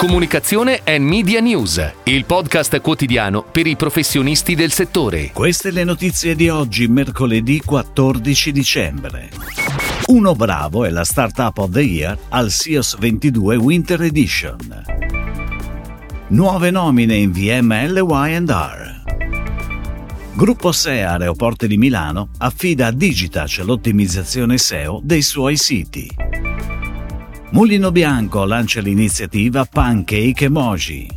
Comunicazione e Media News, il podcast quotidiano per i professionisti del settore. Queste le notizie di oggi, mercoledì 14 dicembre. Uno Bravo è la Startup of the Year al SIOS 22 Winter Edition. Nuove nomine in VML Y&R. Gruppo SEA Aeroporti di Milano affida a Digitac l'ottimizzazione SEO dei suoi siti. Mulino Bianco lancia l'iniziativa Pancake Emoji.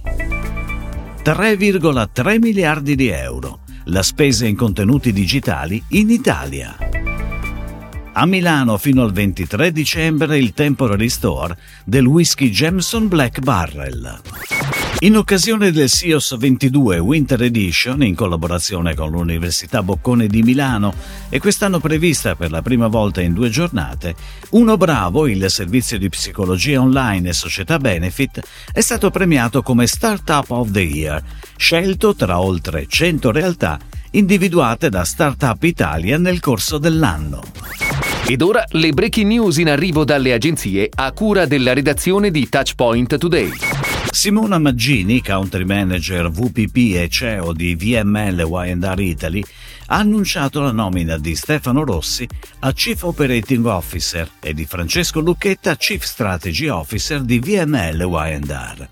3,3 miliardi di euro, la spesa in contenuti digitali in Italia. A Milano fino al 23 dicembre il temporary store del whisky Jameson Black Barrel. In occasione del SIOS 22 Winter Edition, in collaborazione con l'Università Boccone di Milano e quest'anno prevista per la prima volta in due giornate, Uno Bravo, il servizio di psicologia online e società benefit, è stato premiato come Startup of the Year, scelto tra oltre 100 realtà individuate da Startup Italia nel corso dell'anno. Ed ora le breaking news in arrivo dalle agenzie a cura della redazione di Touchpoint Today. Simona Maggini, country manager VPP e CEO di VML Y&R Italy, ha annunciato la nomina di Stefano Rossi a Chief Operating Officer e di Francesco Lucchetta Chief Strategy Officer di VML Y&R.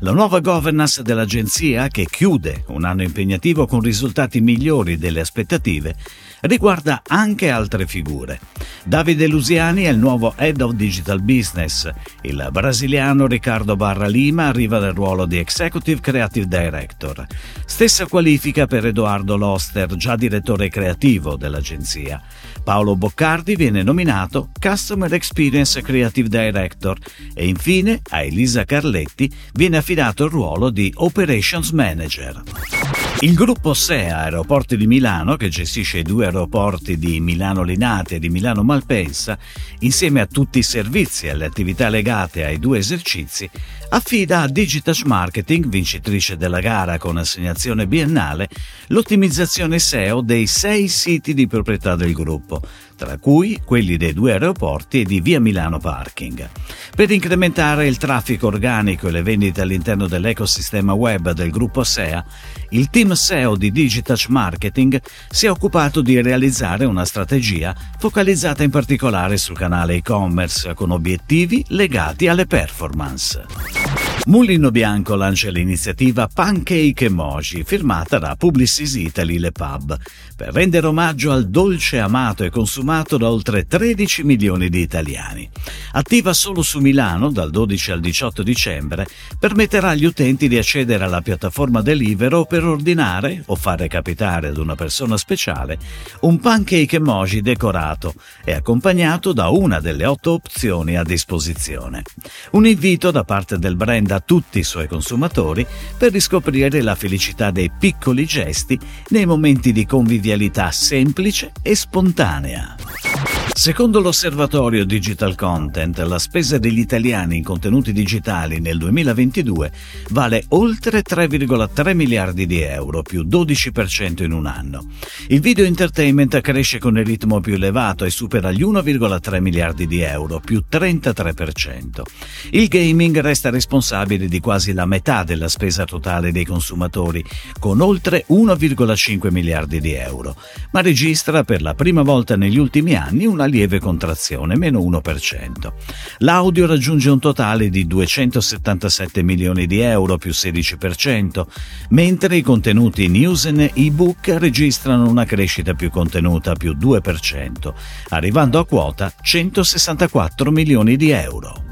La nuova governance dell'agenzia, che chiude un anno impegnativo con risultati migliori delle aspettative, riguarda anche altre figure. Davide Lusiani è il nuovo Head of Digital Business. Il brasiliano Riccardo Barra Lima arriva nel ruolo di Executive Creative Director. Stessa qualifica per Edoardo Loster, già direttore creativo dell'agenzia. Paolo Boccardi viene nominato Customer Experience Creative Director e infine a Elisa Carletti viene affidato il ruolo di Operations Manager. Il gruppo SEA Aeroporti di Milano, che gestisce i due aeroporti di Milano Linate e di Milano Malpensa, insieme a tutti i servizi e le attività legate ai due esercizi, affida a Digitash Marketing, vincitrice della gara con assegnazione biennale, l'ottimizzazione SEO dei sei siti di proprietà del gruppo, tra cui quelli dei due aeroporti e di Via Milano Parking. Per incrementare il traffico organico e le vendite all'interno dell'ecosistema web del gruppo SEA, il team SEO di Digitouch Marketing si è occupato di realizzare una strategia focalizzata in particolare sul canale e-commerce con obiettivi legati alle performance. Mulino Bianco lancia l'iniziativa Pancake Emoji, firmata da Publicis Italy Le Pub, per rendere omaggio al dolce amato e consumato da oltre 13 milioni di italiani. Attiva solo su Milano dal 12 al 18 dicembre, permetterà agli utenti di accedere alla piattaforma Delivero per ordinare o fare capitare ad una persona speciale un pancake emoji decorato e accompagnato da una delle otto opzioni a disposizione. Un invito da parte del brand a tutti i suoi consumatori per riscoprire la felicità dei piccoli gesti nei momenti di convivialità semplice e spontanea. Secondo l'osservatorio Digital Content, la spesa degli italiani in contenuti digitali nel 2022 vale oltre 3,3 miliardi di euro, più 12% in un anno. Il video entertainment cresce con il ritmo più elevato e supera gli 1,3 miliardi di euro, più 33%. Il gaming resta responsabile di quasi la metà della spesa totale dei consumatori, con oltre 1,5 miliardi di euro, ma registra per la prima volta negli ultimi anni una lieve contrazione, meno 1%. L'audio raggiunge un totale di 277 milioni di euro, più 16%, mentre i contenuti news e ebook registrano una crescita più contenuta, più 2%, arrivando a quota 164 milioni di euro.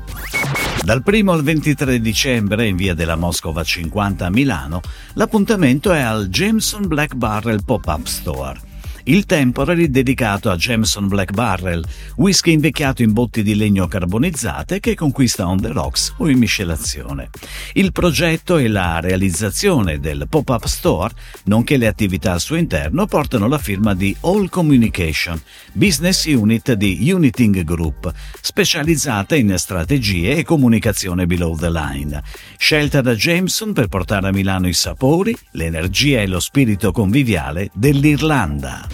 Dal 1 al 23 dicembre, in via della Moscova 50 a Milano, l'appuntamento è al Jameson Black Barrel Pop-Up Store il temporary dedicato a Jameson Black Barrel, whisky invecchiato in botti di legno carbonizzate che conquista on the rocks o in miscelazione. Il progetto e la realizzazione del pop-up store, nonché le attività al suo interno, portano la firma di All Communication, business unit di Uniting Group, specializzata in strategie e comunicazione below the line, scelta da Jameson per portare a Milano i sapori, l'energia e lo spirito conviviale dell'Irlanda.